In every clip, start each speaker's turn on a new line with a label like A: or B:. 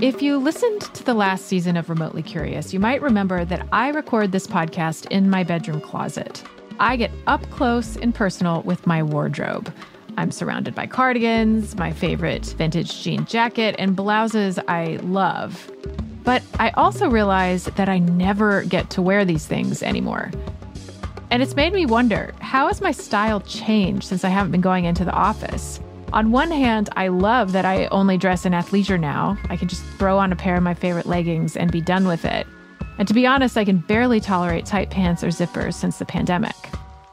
A: If you listened to the last season of Remotely Curious, you might remember that I record this podcast in my bedroom closet. I get up close and personal with my wardrobe. I'm surrounded by cardigans, my favorite vintage jean jacket, and blouses I love. But I also realize that I never get to wear these things anymore. And it's made me wonder how has my style changed since I haven't been going into the office? On one hand, I love that I only dress in athleisure now. I can just throw on a pair of my favorite leggings and be done with it. And to be honest, I can barely tolerate tight pants or zippers since the pandemic.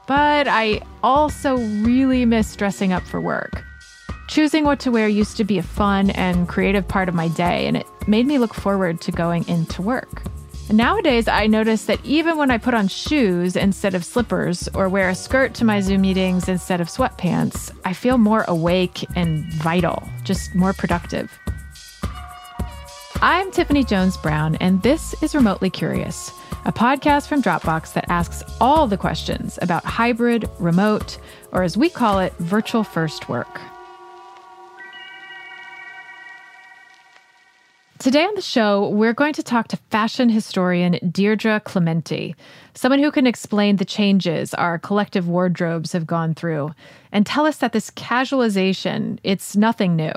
A: But I also really miss dressing up for work. Choosing what to wear used to be a fun and creative part of my day, and it made me look forward to going into work. Nowadays, I notice that even when I put on shoes instead of slippers or wear a skirt to my Zoom meetings instead of sweatpants, I feel more awake and vital, just more productive. I'm Tiffany Jones Brown, and this is Remotely Curious, a podcast from Dropbox that asks all the questions about hybrid, remote, or as we call it, virtual first work. Today on the show, we're going to talk to fashion historian Deirdre Clemente, someone who can explain the changes our collective wardrobes have gone through and tell us that this casualization, it's nothing new.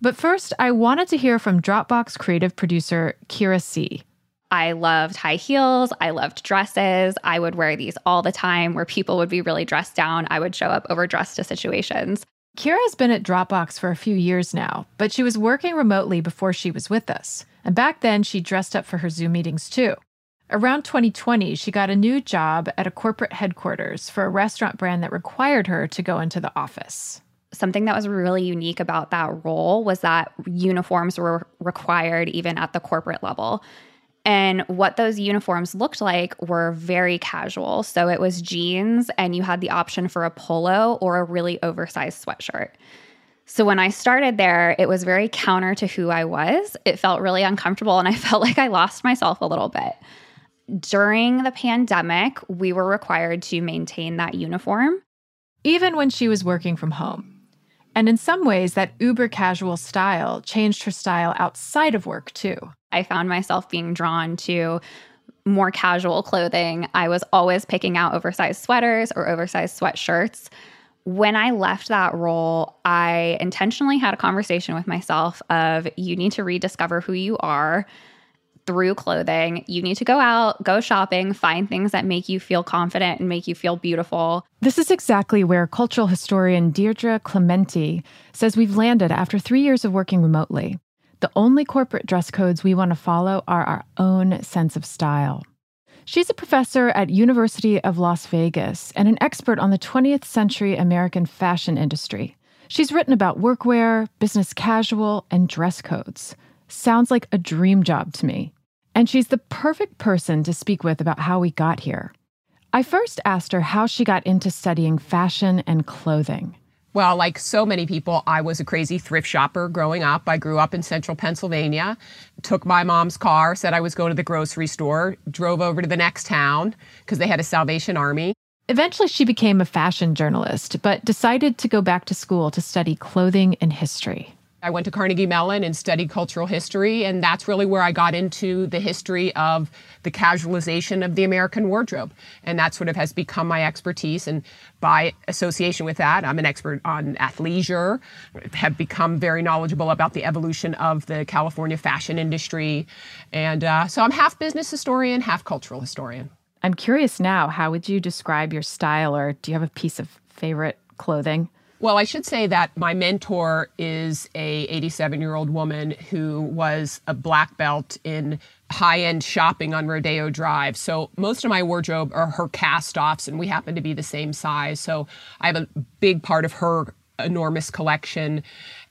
A: But first, I wanted to hear from Dropbox creative producer Kira C.
B: I loved high heels. I loved dresses. I would wear these all the time where people would be really dressed down. I would show up overdressed to situations.
A: Kira has been at Dropbox for a few years now, but she was working remotely before she was with us. And back then, she dressed up for her Zoom meetings too. Around 2020, she got a new job at a corporate headquarters for a restaurant brand that required her to go into the office.
B: Something that was really unique about that role was that uniforms were required even at the corporate level. And what those uniforms looked like were very casual. So it was jeans, and you had the option for a polo or a really oversized sweatshirt. So when I started there, it was very counter to who I was. It felt really uncomfortable, and I felt like I lost myself a little bit. During the pandemic, we were required to maintain that uniform.
A: Even when she was working from home. And in some ways, that uber casual style changed her style outside of work too.
B: I found myself being drawn to more casual clothing. I was always picking out oversized sweaters or oversized sweatshirts. When I left that role, I intentionally had a conversation with myself of you need to rediscover who you are through clothing. You need to go out, go shopping, find things that make you feel confident and make you feel beautiful.
A: This is exactly where cultural historian Deirdre Clemente says we've landed after three years of working remotely. The only corporate dress codes we want to follow are our own sense of style. She's a professor at University of Las Vegas and an expert on the 20th century American fashion industry. She's written about workwear, business casual, and dress codes. Sounds like a dream job to me. And she's the perfect person to speak with about how we got here. I first asked her how she got into studying fashion and clothing.
C: Well, like so many people, I was a crazy thrift shopper growing up. I grew up in central Pennsylvania, took my mom's car, said I was going to the grocery store, drove over to the next town because they had a Salvation Army.
A: Eventually, she became a fashion journalist, but decided to go back to school to study clothing and history.
C: I went to Carnegie Mellon and studied cultural history, and that's really where I got into the history of the casualization of the American wardrobe. And that sort of has become my expertise. And by association with that, I'm an expert on athleisure, have become very knowledgeable about the evolution of the California fashion industry. And uh, so I'm half business historian, half cultural historian.
A: I'm curious now, how would you describe your style, or do you have a piece of favorite clothing?
C: Well, I should say that my mentor is a 87 year old woman who was a black belt in high end shopping on Rodeo Drive. So most of my wardrobe are her cast offs, and we happen to be the same size. So I have a big part of her enormous collection.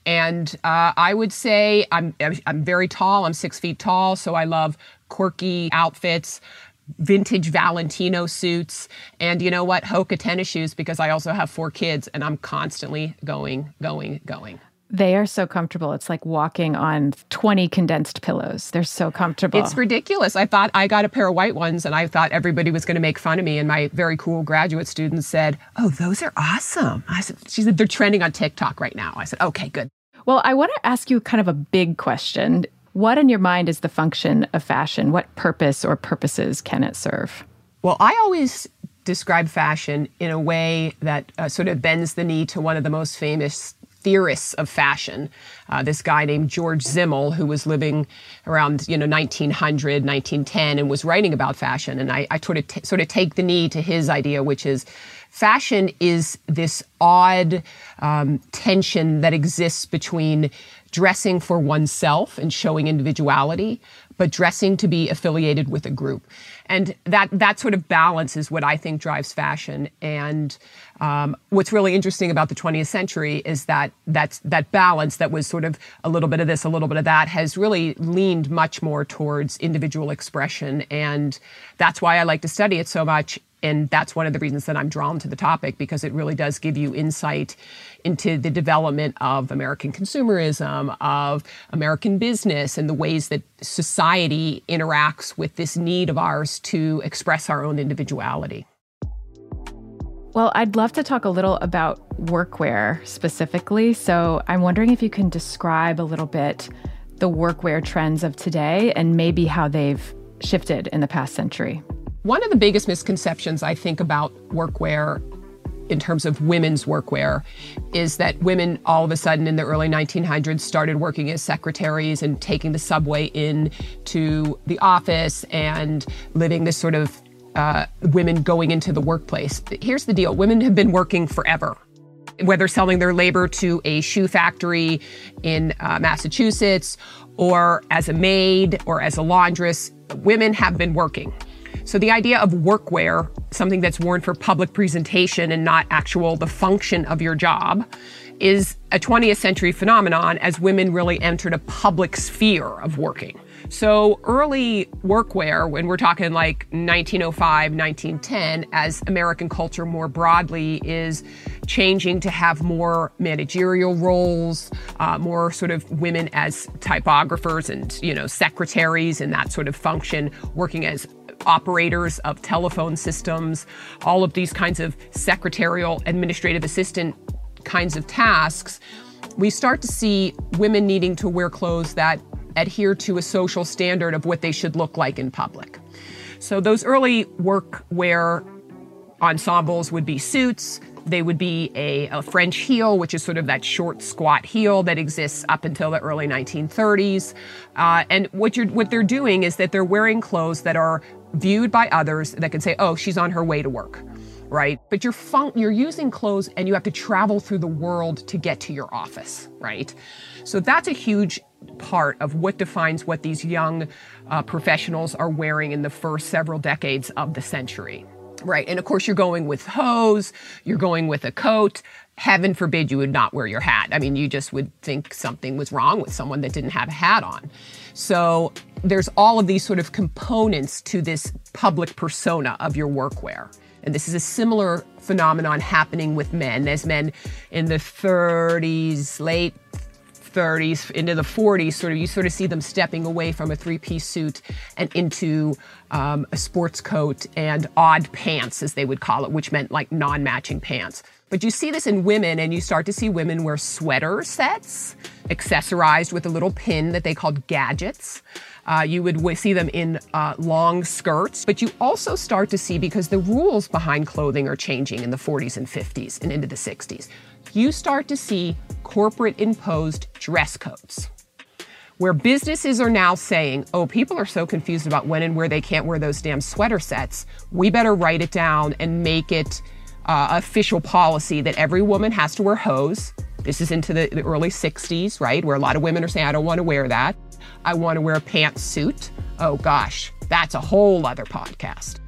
C: And uh, I would say I'm, I'm very tall. I'm six feet tall, so I love quirky outfits vintage Valentino suits, and you know what, Hoka tennis shoes because I also have four kids and I'm constantly going, going, going.
A: They are so comfortable. It's like walking on 20 condensed pillows. They're so comfortable.
C: It's ridiculous. I thought I got a pair of white ones and I thought everybody was going to make fun of me. And my very cool graduate students said, Oh, those are awesome. I said, She said, They're trending on TikTok right now. I said, Okay, good.
A: Well, I want to ask you kind of a big question What in your mind is the function of fashion? What purpose or purposes can it serve?
C: Well, I always describe fashion in a way that uh, sort of bends the knee to one of the most famous theorists of fashion, uh, this guy named George Simmel, who was living around you know 1900, 1910, and was writing about fashion. And I, I sort of t- sort of take the knee to his idea, which is fashion is this odd um, tension that exists between dressing for oneself and showing individuality, but dressing to be affiliated with a group. And that, that sort of balance is what I think drives fashion. And um, what's really interesting about the 20th century is that that's, that balance that was sort of a little bit of this, a little bit of that, has really leaned much more towards individual expression. And that's why I like to study it so much and that's one of the reasons that I'm drawn to the topic because it really does give you insight into the development of American consumerism, of American business, and the ways that society interacts with this need of ours to express our own individuality.
A: Well, I'd love to talk a little about workwear specifically. So I'm wondering if you can describe a little bit the workwear trends of today and maybe how they've shifted in the past century.
C: One of the biggest misconceptions I think about workwear in terms of women's workwear is that women all of a sudden in the early 1900s started working as secretaries and taking the subway in to the office and living this sort of uh, women going into the workplace. Here's the deal women have been working forever. Whether selling their labor to a shoe factory in uh, Massachusetts or as a maid or as a laundress, women have been working. So the idea of workwear, something that's worn for public presentation and not actual the function of your job, is a 20th century phenomenon as women really entered a public sphere of working. So early workwear, when we're talking like 1905, 1910, as American culture more broadly is changing to have more managerial roles, uh, more sort of women as typographers and you know secretaries and that sort of function, working as operators of telephone systems, all of these kinds of secretarial, administrative assistant kinds of tasks, we start to see women needing to wear clothes that adhere to a social standard of what they should look like in public. So those early workwear ensembles would be suits, they would be a, a, French heel, which is sort of that short, squat heel that exists up until the early 1930s. Uh, and what you're what they're doing is that they're wearing clothes that are viewed by others that can say, "Oh, she's on her way to work." Right? But you're fun- you're using clothes and you have to travel through the world to get to your office, right? So that's a huge part of what defines what these young uh, professionals are wearing in the first several decades of the century. Right. And of course, you're going with hose, you're going with a coat. Heaven forbid you would not wear your hat. I mean, you just would think something was wrong with someone that didn't have a hat on. So there's all of these sort of components to this public persona of your workwear. And this is a similar phenomenon happening with men as men in the 30s, late 30s into the 40s, sort of you sort of see them stepping away from a three-piece suit and into um, a sports coat and odd pants, as they would call it, which meant like non-matching pants. But you see this in women, and you start to see women wear sweater sets, accessorized with a little pin that they called gadgets. Uh, you would see them in uh, long skirts, but you also start to see because the rules behind clothing are changing in the 40s and 50s and into the 60s. You start to see corporate imposed dress codes where businesses are now saying, oh, people are so confused about when and where they can't wear those damn sweater sets. We better write it down and make it uh, official policy that every woman has to wear hose. This is into the, the early 60s, right? Where a lot of women are saying, I don't want to wear that. I want to wear a pantsuit. Oh gosh, that's a whole other podcast.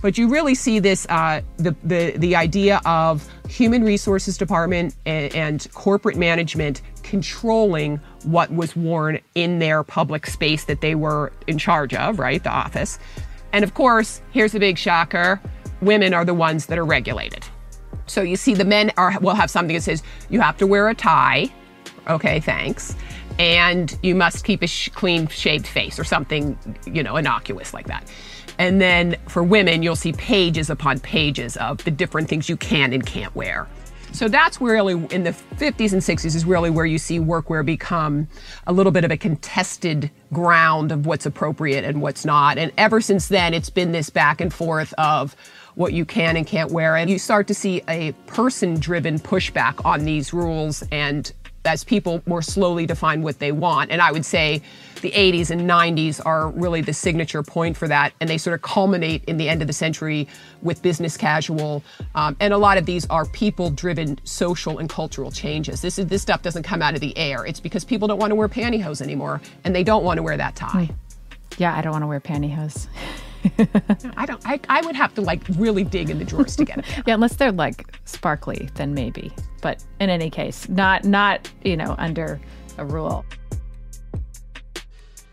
C: But you really see this uh, the, the, the idea of human resources department and, and corporate management controlling what was worn in their public space that they were in charge of, right? The office. And of course, here's the big shocker women are the ones that are regulated. So you see, the men are will have something that says you have to wear a tie. Okay, thanks and you must keep a sh- clean shaved face or something, you know, innocuous like that. And then for women, you'll see pages upon pages of the different things you can and can't wear. So that's really in the 50s and 60s is really where you see workwear become a little bit of a contested ground of what's appropriate and what's not. And ever since then, it's been this back and forth of what you can and can't wear. And you start to see a person driven pushback on these rules and as people more slowly define what they want. And I would say the 80s and 90s are really the signature point for that. And they sort of culminate in the end of the century with business casual. Um, and a lot of these are people driven social and cultural changes. This, is, this stuff doesn't come out of the air. It's because people don't want to wear pantyhose anymore and they don't want to wear that tie.
A: Yeah, I don't want to wear pantyhose.
C: I don't. I, I would have to like really dig in the drawers to get it.
A: yeah, unless they're like sparkly, then maybe. But in any case, not not you know under a rule.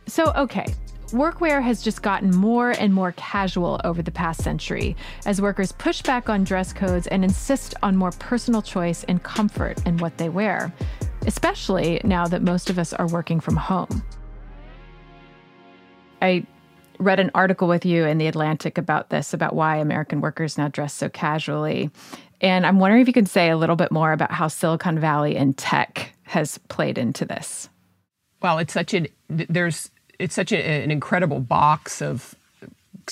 A: So okay, Workwear has just gotten more and more casual over the past century as workers push back on dress codes and insist on more personal choice and comfort in what they wear, especially now that most of us are working from home. I read an article with you in The Atlantic about this, about why American workers now dress so casually. And I'm wondering if you could say a little bit more about how Silicon Valley and tech has played into this.
C: Well, it's such an there's it's such a, an incredible box of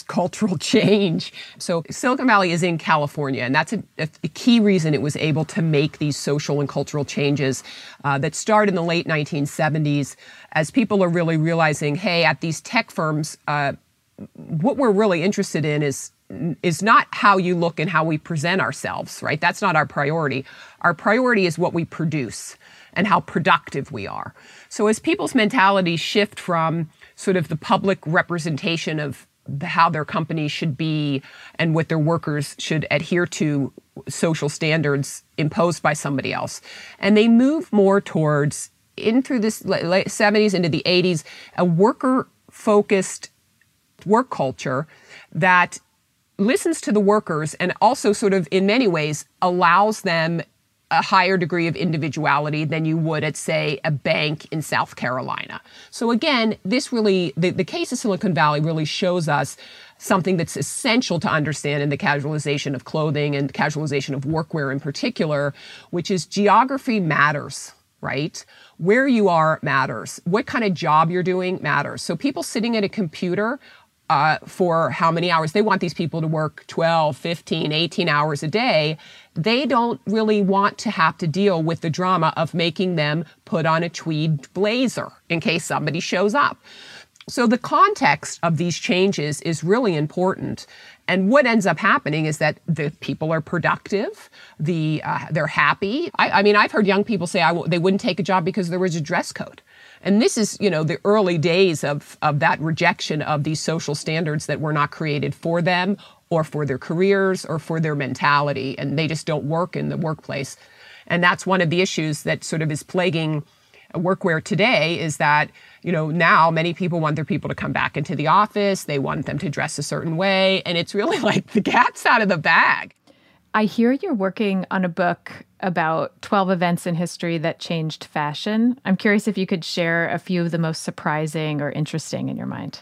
C: cultural change. So Silicon Valley is in California, and that's a, a, key reason it was able to make these social and cultural changes uh, that start in the late 1970s as people are really realizing, hey, at these tech firms, uh, what we're really interested in is is not how you look and how we present ourselves, right? That's not our priority. Our priority is what we produce and how productive we are. So as people's mentalities shift from sort of the public representation of how their company should be and what their workers should adhere to social standards imposed by somebody else, and they move more towards in through this late 70s into the 80s a worker focused work culture that listens to the workers and also sort of in many ways allows them a higher degree of individuality than you would at, say, a bank in South Carolina. So again, this really, the, the case of Silicon Valley really shows us something that's essential to understand in the casualization of clothing and casualization of workwear in particular, which is geography matters, right? Where you are matters. What kind of job you're doing matters. So people sitting at a computer uh, for how many hours. They want these people to work 12, 15, 18 hours a day. They don't really want to have to deal with the drama of making them put on a tweed blazer in case somebody shows up. So the context of these changes is really important. And what ends up happening is that the people are productive, the uh, they're happy. I, I, mean, I've heard young people say they wouldn't take a job because there was a dress code. And this is, you know, the early days of, of that rejection of these social standards that were not created for them or for their careers or for their mentality. And they just don't work in the workplace. And that's one of the issues that sort of is plaguing workwear today is that, you know, now many people want their people to come back into the office. They want them to dress a certain way. And it's really like the cat's out of the bag.
A: I hear you're working on a book about 12 events in history that changed fashion. I'm curious if you could share a few of the most surprising or interesting in your mind.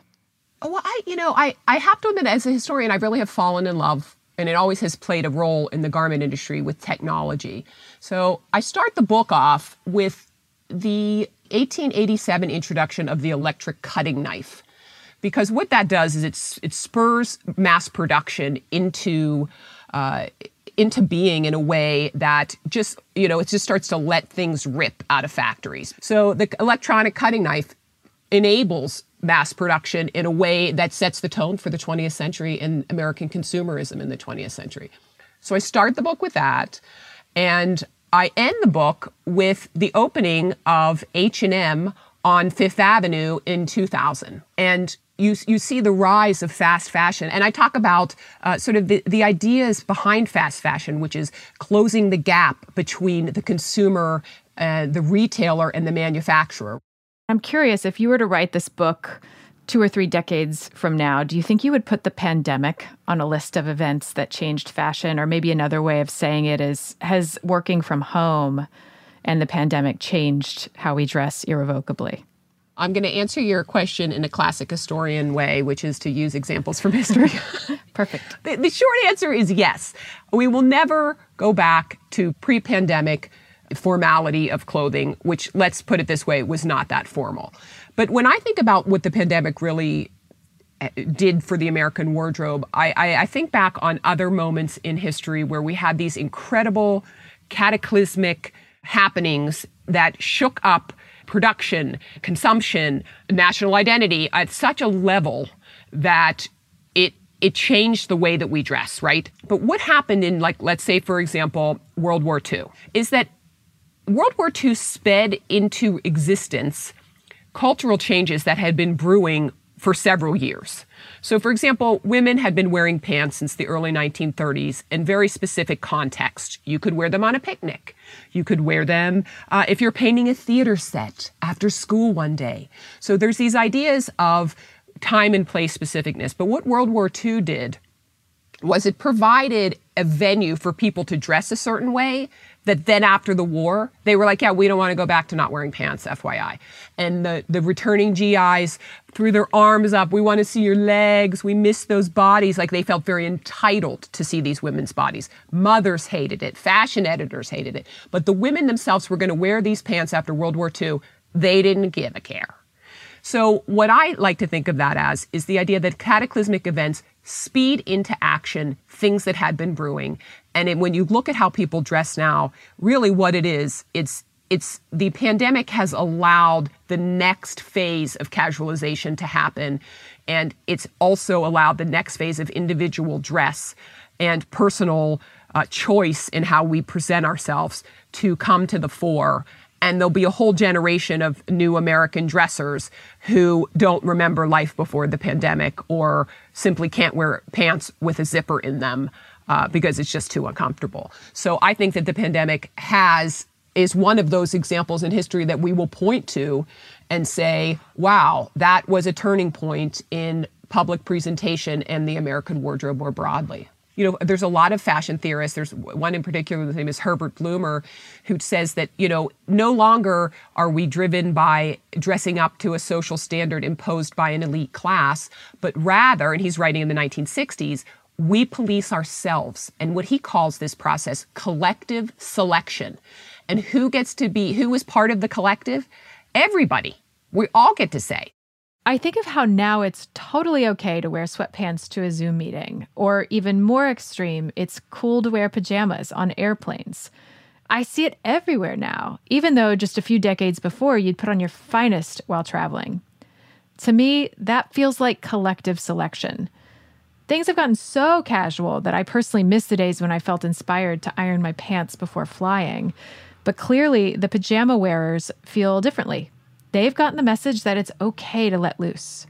C: Well, I, you know, I, I have to admit, as a historian, I really have fallen in love, and it always has played a role in the garment industry with technology. So I start the book off with the 1887 introduction of the electric cutting knife. Because what that does is it, it spurs mass production into uh, into being in a way that just, you know, it just starts to let things rip out of factories. So the electronic cutting knife enables mass production in a way that sets the tone for the 20th century and American consumerism in the 20th century. So I start the book with that and I end the book with the opening of H&M on Fifth Avenue in 2000. And you, you see the rise of fast fashion. And I talk about uh, sort of the, the ideas behind fast fashion, which is closing the gap between the consumer, uh, the retailer, and the manufacturer.
A: I'm curious if you were to write this book two or three decades from now, do you think you would put the pandemic on a list of events that changed fashion? Or maybe another way of saying it is has working from home and the pandemic changed how we dress irrevocably?
C: I'm going to answer your question in a classic historian way, which is to use examples from history.
A: Perfect.
C: the, the, short answer is yes. We will never go back to pre pandemic formality of clothing, which, let's put it this way, was not that formal. But when I think about what the pandemic really eh, did for the American wardrobe, I, I, I think back on other moments in history where we had these incredible cataclysmic happenings that shook up production, consumption, national identity at such a level that it it changed the way that we dress, right? But what happened in like let's say for example World War II is that World War II sped into existence cultural changes that had been brewing for several years. So, for example, women had been wearing pants since the early 1930s in very specific contexts. You could wear them on a picnic. You could wear them uh, if you're painting a theater set after school one day. So, there's these ideas of time and place specificness. But what World War II did was it provided a venue for people to dress a certain way that then after the war, they were like, yeah, we don't want to go back to not wearing pants, FYI. And the, the returning GIs threw their arms up. We want to see your legs. We miss those bodies. Like they felt very entitled to see these women's bodies. Mothers hated it. Fashion editors hated it. But the women themselves were going to wear these pants after World War II. They didn't give a care. So, what I like to think of that as is the idea that cataclysmic events speed into action things that had been brewing. And it, when you look at how people dress now, really what it is, it's it's the pandemic has allowed the next phase of casualization to happen. And it's also allowed the next phase of individual dress and personal uh, choice in how we present ourselves to come to the fore. And there'll be a whole generation of new American dressers who don't remember life before the pandemic or simply can't wear pants with a zipper in them uh, because it's just too uncomfortable. So I think that the pandemic has is one of those examples in history that we will point to and say, wow, that was a turning point in public presentation and the American wardrobe more broadly you know, there's a lot of fashion theorists. There's one in particular, his name is Herbert Blumer, who says that, you know, no longer are we driven by dressing up to a social standard imposed by an elite class, but rather, and he's writing in the 1960s, we police ourselves. And what he calls this process collective selection. And who gets to be, who is part of the collective? Everybody. We all get to say,
A: I think of how now it's totally okay to wear sweatpants to a Zoom meeting, or even more extreme, it's cool to wear pajamas on airplanes. I see it everywhere now, even though just a few decades before you'd put on your finest while traveling. To me, that feels like collective selection. Things have gotten so casual that I personally miss the days when I felt inspired to iron my pants before flying. But clearly, the pajama wearers feel differently they've gotten the message that it's okay to let loose.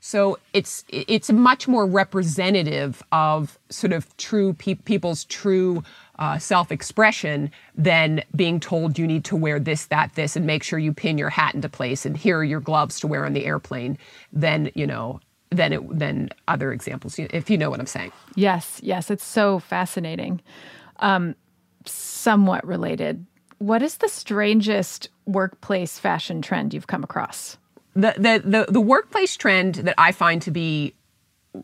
C: So it's it's much more representative of sort of true pe- people's true uh, self-expression than being told you need to wear this, that, this, and make sure you pin your hat into place and here are your gloves to wear on the airplane. Then you know than it, than other examples, if you know what I'm saying.
A: Yes, yes, it's so fascinating. Um, somewhat related what is the strangest workplace fashion trend you've come across?
C: The, the, the, the workplace trend that I find to be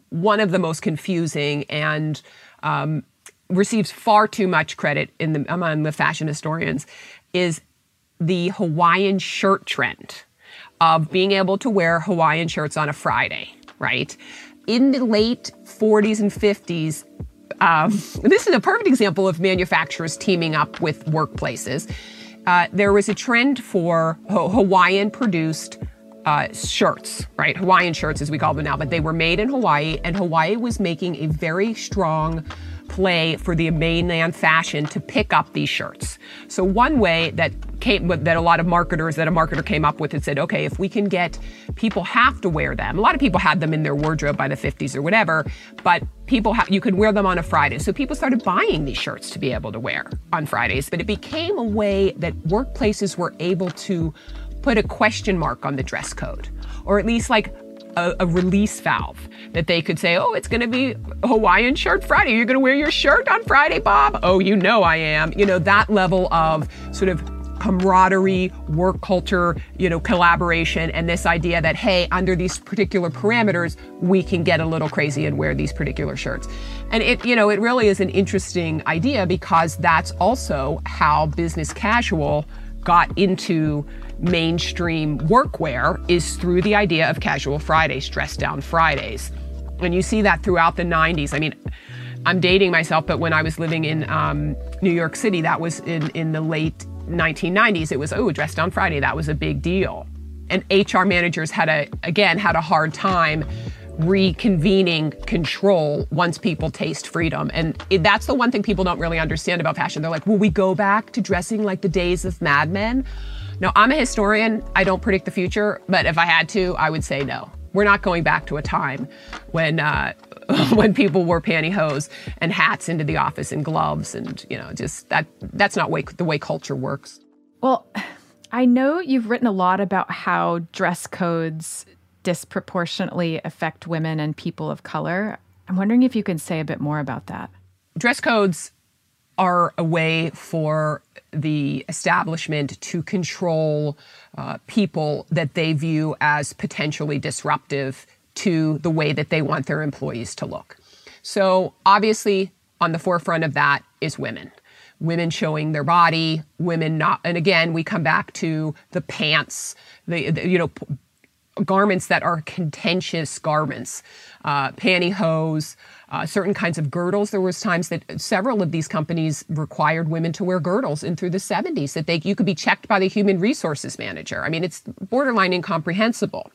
C: one of the most confusing and um, receives far too much credit in the, among the fashion historians is the Hawaiian shirt trend of being able to wear Hawaiian shirts on a Friday, right? In the late 40s and 50s, um, this is a perfect example of manufacturers teaming up with workplaces. Uh, there was a trend for Hawaiian produced uh, shirts, right? Hawaiian shirts, as we call them now, but they were made in Hawaii, and Hawaii was making a very strong play for the mainland fashion to pick up these shirts. So one way that came that a lot of marketers that a marketer came up with and said, okay, if we can get people have to wear them. A lot of people had them in their wardrobe by the 50s or whatever, but people ha- you could wear them on a Friday. So people started buying these shirts to be able to wear on Fridays, but it became a way that workplaces were able to put a question mark on the dress code or at least like a, a, release valve that they could say, oh, it's going to be Hawaiian shirt Friday. You're going to wear your shirt on Friday, Bob? Oh, you know I am. You know, that level of sort of camaraderie, work culture, you know, collaboration, and this idea that, hey, under these particular parameters, we can get a little crazy and wear these particular shirts. And it, you know, it really is an interesting idea because that's also how business casual got into mainstream workwear is through the idea of casual Fridays, dress down Fridays. And you see that throughout the 90s. I mean, I'm dating myself, but when I was living in um, New York City, that was in, in the late 1990s. It was, oh, dress down Friday. That was a big deal. And HR managers had a, again, had a hard time reconvening control once people taste freedom. And it, that's the one thing people don't really understand about fashion. They're like, will we go back to dressing like the days of Mad Men? No, I'm a historian. I don't predict the future, but if I had to, I would say no. We're not going back to a time when uh, when people wore pantyhose and hats into the office and gloves and you know just that that's not way, the way culture works.
A: Well, I know you've written a lot about how dress codes disproportionately affect women and people of color. I'm wondering if you can say a bit more about that.
C: Dress codes are a way for the establishment to control uh, people that they view as potentially disruptive to the way that they want their employees to look. So, obviously, on the forefront of that is women. Women showing their body, women not, and again, we come back to the pants, the, the you know, garments that are contentious garments, uh, pantyhose, uh, certain kinds of girdles. There was times that several of these companies required women to wear girdles in through the 70s that they you could be checked by the human resources manager. I mean, it's borderline incomprehensible.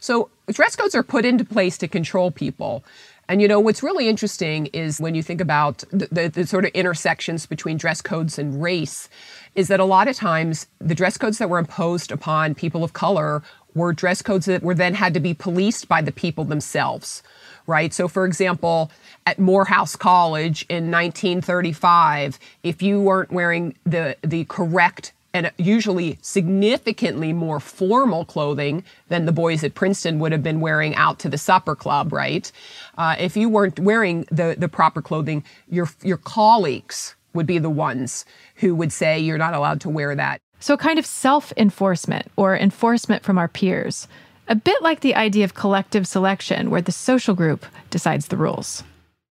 C: So dress codes are put into place to control people. And you know what's really interesting is when you think about the, the, the, sort of intersections between dress codes and race, is that a lot of times the dress codes that were imposed upon people of color were dress codes that were then had to be policed by the people themselves, right? So, for example, at Morehouse College in 1935, if you weren't wearing the the correct and usually significantly more formal clothing than the boys at Princeton would have been wearing out to the supper club, right? Uh, if you weren't wearing the, the proper clothing, your, your colleagues would be the ones who would say you're not allowed to wear that.
A: So, a kind of self enforcement or enforcement from our peers, a bit like the idea of collective selection, where the social group decides the rules.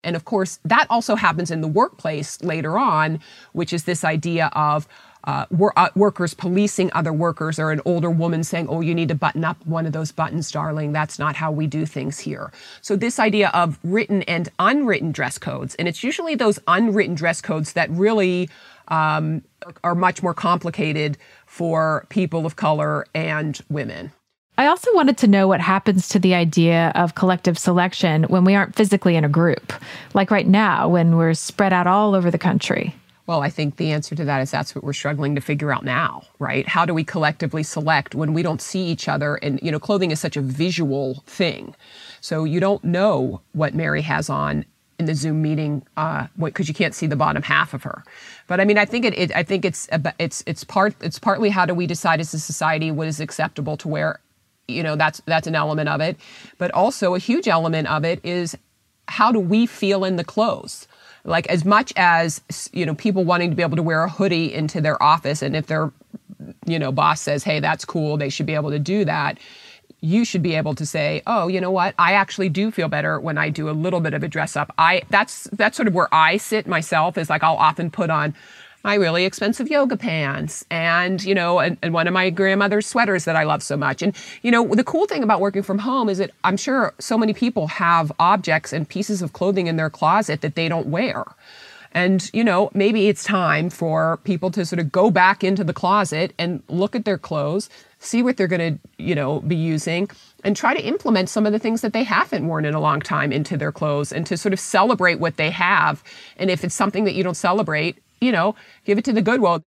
C: And of course, that also happens in the workplace later on, which is this idea of uh, wor- uh, workers policing other workers or an older woman saying, Oh, you need to button up one of those buttons, darling. That's not how we do things here. So, this idea of written and unwritten dress codes, and it's usually those unwritten dress codes that really um, are much more complicated for people of color and women.
A: I also wanted to know what happens to the idea of collective selection when we aren't physically in a group, like right now when we're spread out all over the country.
C: Well, I think the answer to that is that's what we're struggling to figure out now, right? How do we collectively select when we don't see each other? And, you know, clothing is such a visual thing. So you don't know what Mary has on in the Zoom meeting because uh, you can't see the bottom half of her. But I mean, I think it, it I think it's it's it's part it's partly how do we decide as a society what is acceptable to wear. You know, that's that's an element of it, but also a huge element of it is how do we feel in the clothes like as much as you know people wanting to be able to wear a hoodie into their office and if their you know boss says hey that's cool they should be able to do that you should be able to say oh you know what? I actually do feel better when i do a little bit of a dress up. I that's that's sort of where i sit myself is like i'll often put on my really expensive yoga pants and you know and, and, one of my grandmother's sweaters that i love so much. And you know the cool thing about working from home is that i'm sure so many people have objects and pieces of clothing in their closet that they don't wear. And you know maybe it's time for people to sort of go back into the closet and look at their clothes see what they're going to you know be using and try to implement some of the things that they haven't worn in a long time into their clothes and to sort of celebrate what they have and if it's something that you don't celebrate you know, give it to the Goodwill.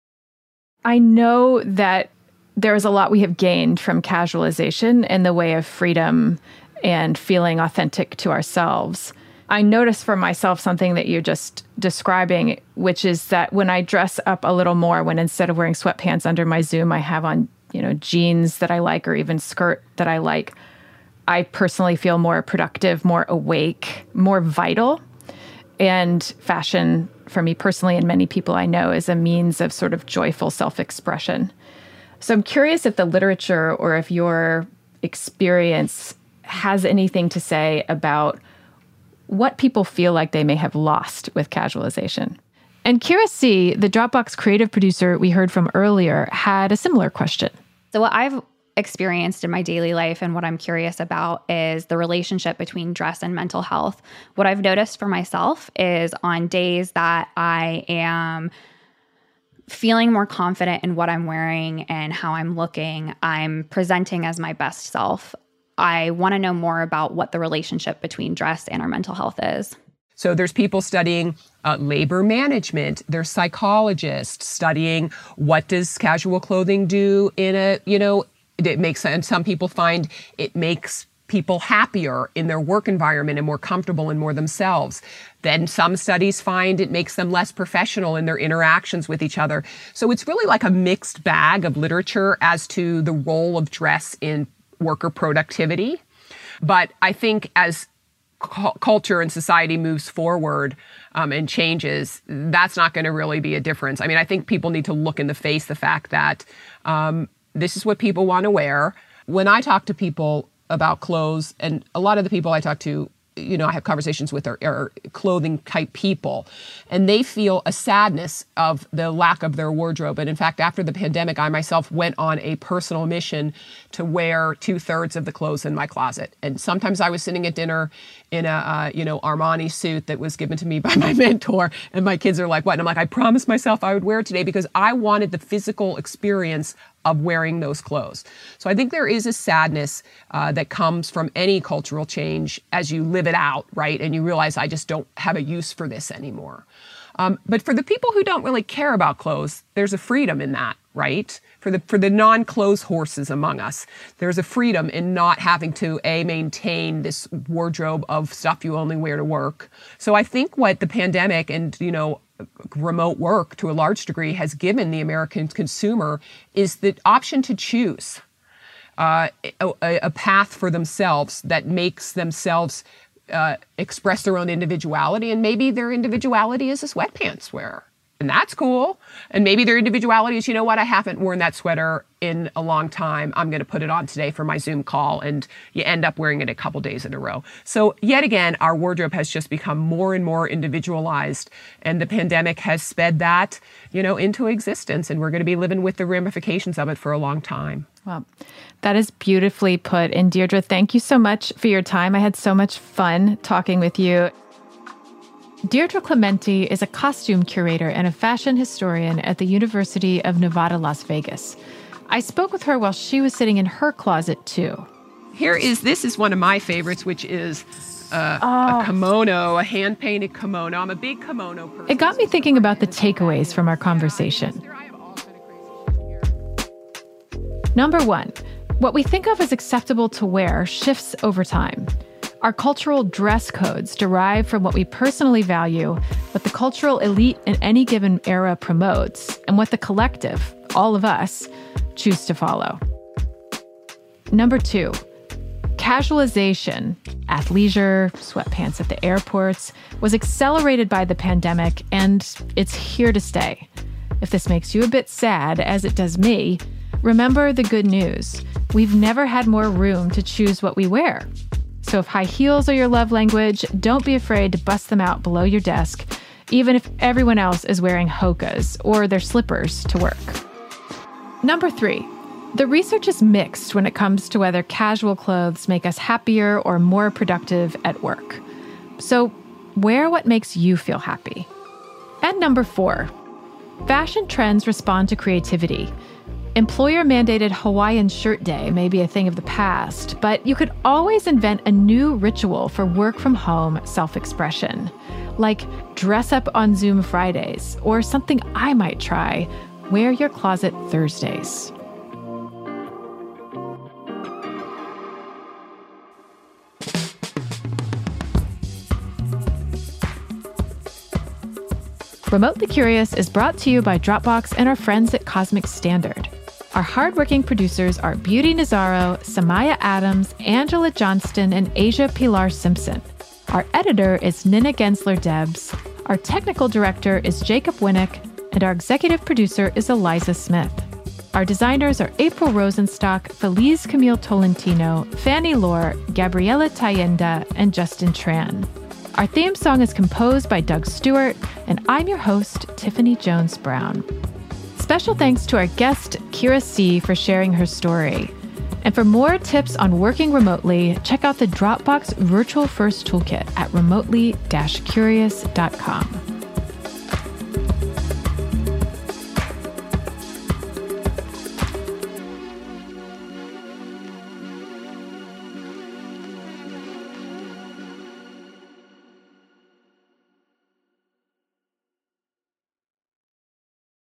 A: I know that there's a lot we have gained from casualization in the way of freedom and feeling authentic to ourselves. I notice for myself something that you're just describing, which is that when I dress up a little more, when instead of wearing sweatpants under my Zoom, I have on, you know, jeans that I like or even skirt that I like, I personally feel more productive, more awake, more vital. And fashion for me personally and many people I know is a means of sort of joyful self expression. So I'm curious if the literature or if your experience has anything to say about what people feel like they may have lost with casualization. And Kira C., the Dropbox creative producer we heard from earlier, had a similar question.
B: So, what I've experienced in my daily life and what I'm curious about is the relationship between dress and mental health. What I've noticed for myself is on days that I am feeling more confident in what I'm wearing and how I'm looking, I'm presenting as my best self. I want to know more about what the relationship between dress and our mental health is.
C: So there's people studying uh, labor management. There's psychologists studying what does casual clothing do in a you know it makes and some people find it makes people happier in their work environment and more comfortable and more themselves. Then some studies find it makes them less professional in their interactions with each other. So it's really like a mixed bag of literature as to the role of dress in worker productivity. But I think as culture and society moves forward um, and changes, that's not going to really be a difference. I mean, I think people need to look in the face the fact that um, this is what people want to wear. When I talk to people about clothes, and a lot of the people I talk to you know, I have conversations with our, our, clothing type people, and they feel a sadness of the lack of their wardrobe. And in fact, after the pandemic, I myself went on a personal mission to wear two thirds of the clothes in my closet. And sometimes I was sitting at dinner in a, uh, you know, Armani suit that was given to me by my mentor, and my kids are like, "What?" And I'm like, "I promised myself I would wear it today because I wanted the physical experience of wearing those clothes. So I think there is a sadness uh, that comes from any cultural change as you live it out, right? And you realize I just don't have a use for this anymore. Um, but for the people who don't really care about clothes, there's a freedom in that, right? For the for the non-clothes horses among us, there's a freedom in not having to a maintain this wardrobe of stuff you only wear to work. So I think what the pandemic and you know remote work to a large degree has given the American consumer is the option to choose uh, a, a, path for themselves that makes themselves uh, express their own individuality. And maybe their individuality is a sweatpants wearer and that's cool. And maybe their individuality is, you know what, I haven't worn that sweater in a long time. I'm going to put it on today for my Zoom call. And you end up wearing it a couple days in a row. So, yet again, our wardrobe has just become more and more individualized. And the pandemic has sped that, you know, into existence. And we're going to be living with the ramifications of it for a long time.
A: Well, that is beautifully put. And Deirdre, thank you so much for your time. I had so much fun talking with you. Deirdre Clemente is a costume curator and a fashion historian at the University of Nevada, Las Vegas. I spoke with her while she was sitting in her closet too.
C: Here is this is one of my favorites, which is uh, oh. a kimono, a hand painted kimono. I'm a big kimono person.
A: It got me thinking about the takeaways from our conversation. Number one, what we think of as acceptable to wear shifts over time. Our cultural dress codes derive from what we personally value, what the cultural elite in any given era promotes, and what the collective, all of us, choose to follow. Number two, casualization, athleisure, sweatpants at the airports, was accelerated by the pandemic, and it's here to stay. If this makes you a bit sad, as it does me, remember the good news. We've never had more room to choose what we wear. So if high heels are your love language, don't be afraid to bust them out below your desk, even if everyone else is wearing hokas or their slippers to work. Number three, the research is mixed when it comes to whether casual clothes make us happier or more productive at work. So wear what makes you feel happy. And number four, fashion trends respond to creativity. Employer mandated Hawaiian shirt day may be a thing of the past, but you could always invent a new ritual for work from home self expression, like dress up on Zoom Fridays, or something I might try wear your closet Thursdays. Remotely Curious is brought to you by Dropbox and our friends at Cosmic Standard. Our hardworking producers are Beauty Nazaro, Samaya Adams, Angela Johnston, and Asia Pilar Simpson. Our editor is Nina Gensler Debs. Our technical director is Jacob Winnick, and our executive producer is Eliza Smith. Our designers are April Rosenstock, Feliz Camille Tolentino, Fanny Lohr, Gabriela Tayenda, and Justin Tran. Our theme song is composed by Doug Stewart, and I'm your host, Tiffany Jones Brown. Special thanks to our guest, Kira C., for sharing her story. And for more tips on working remotely, check out the Dropbox Virtual First Toolkit at remotely curious.com.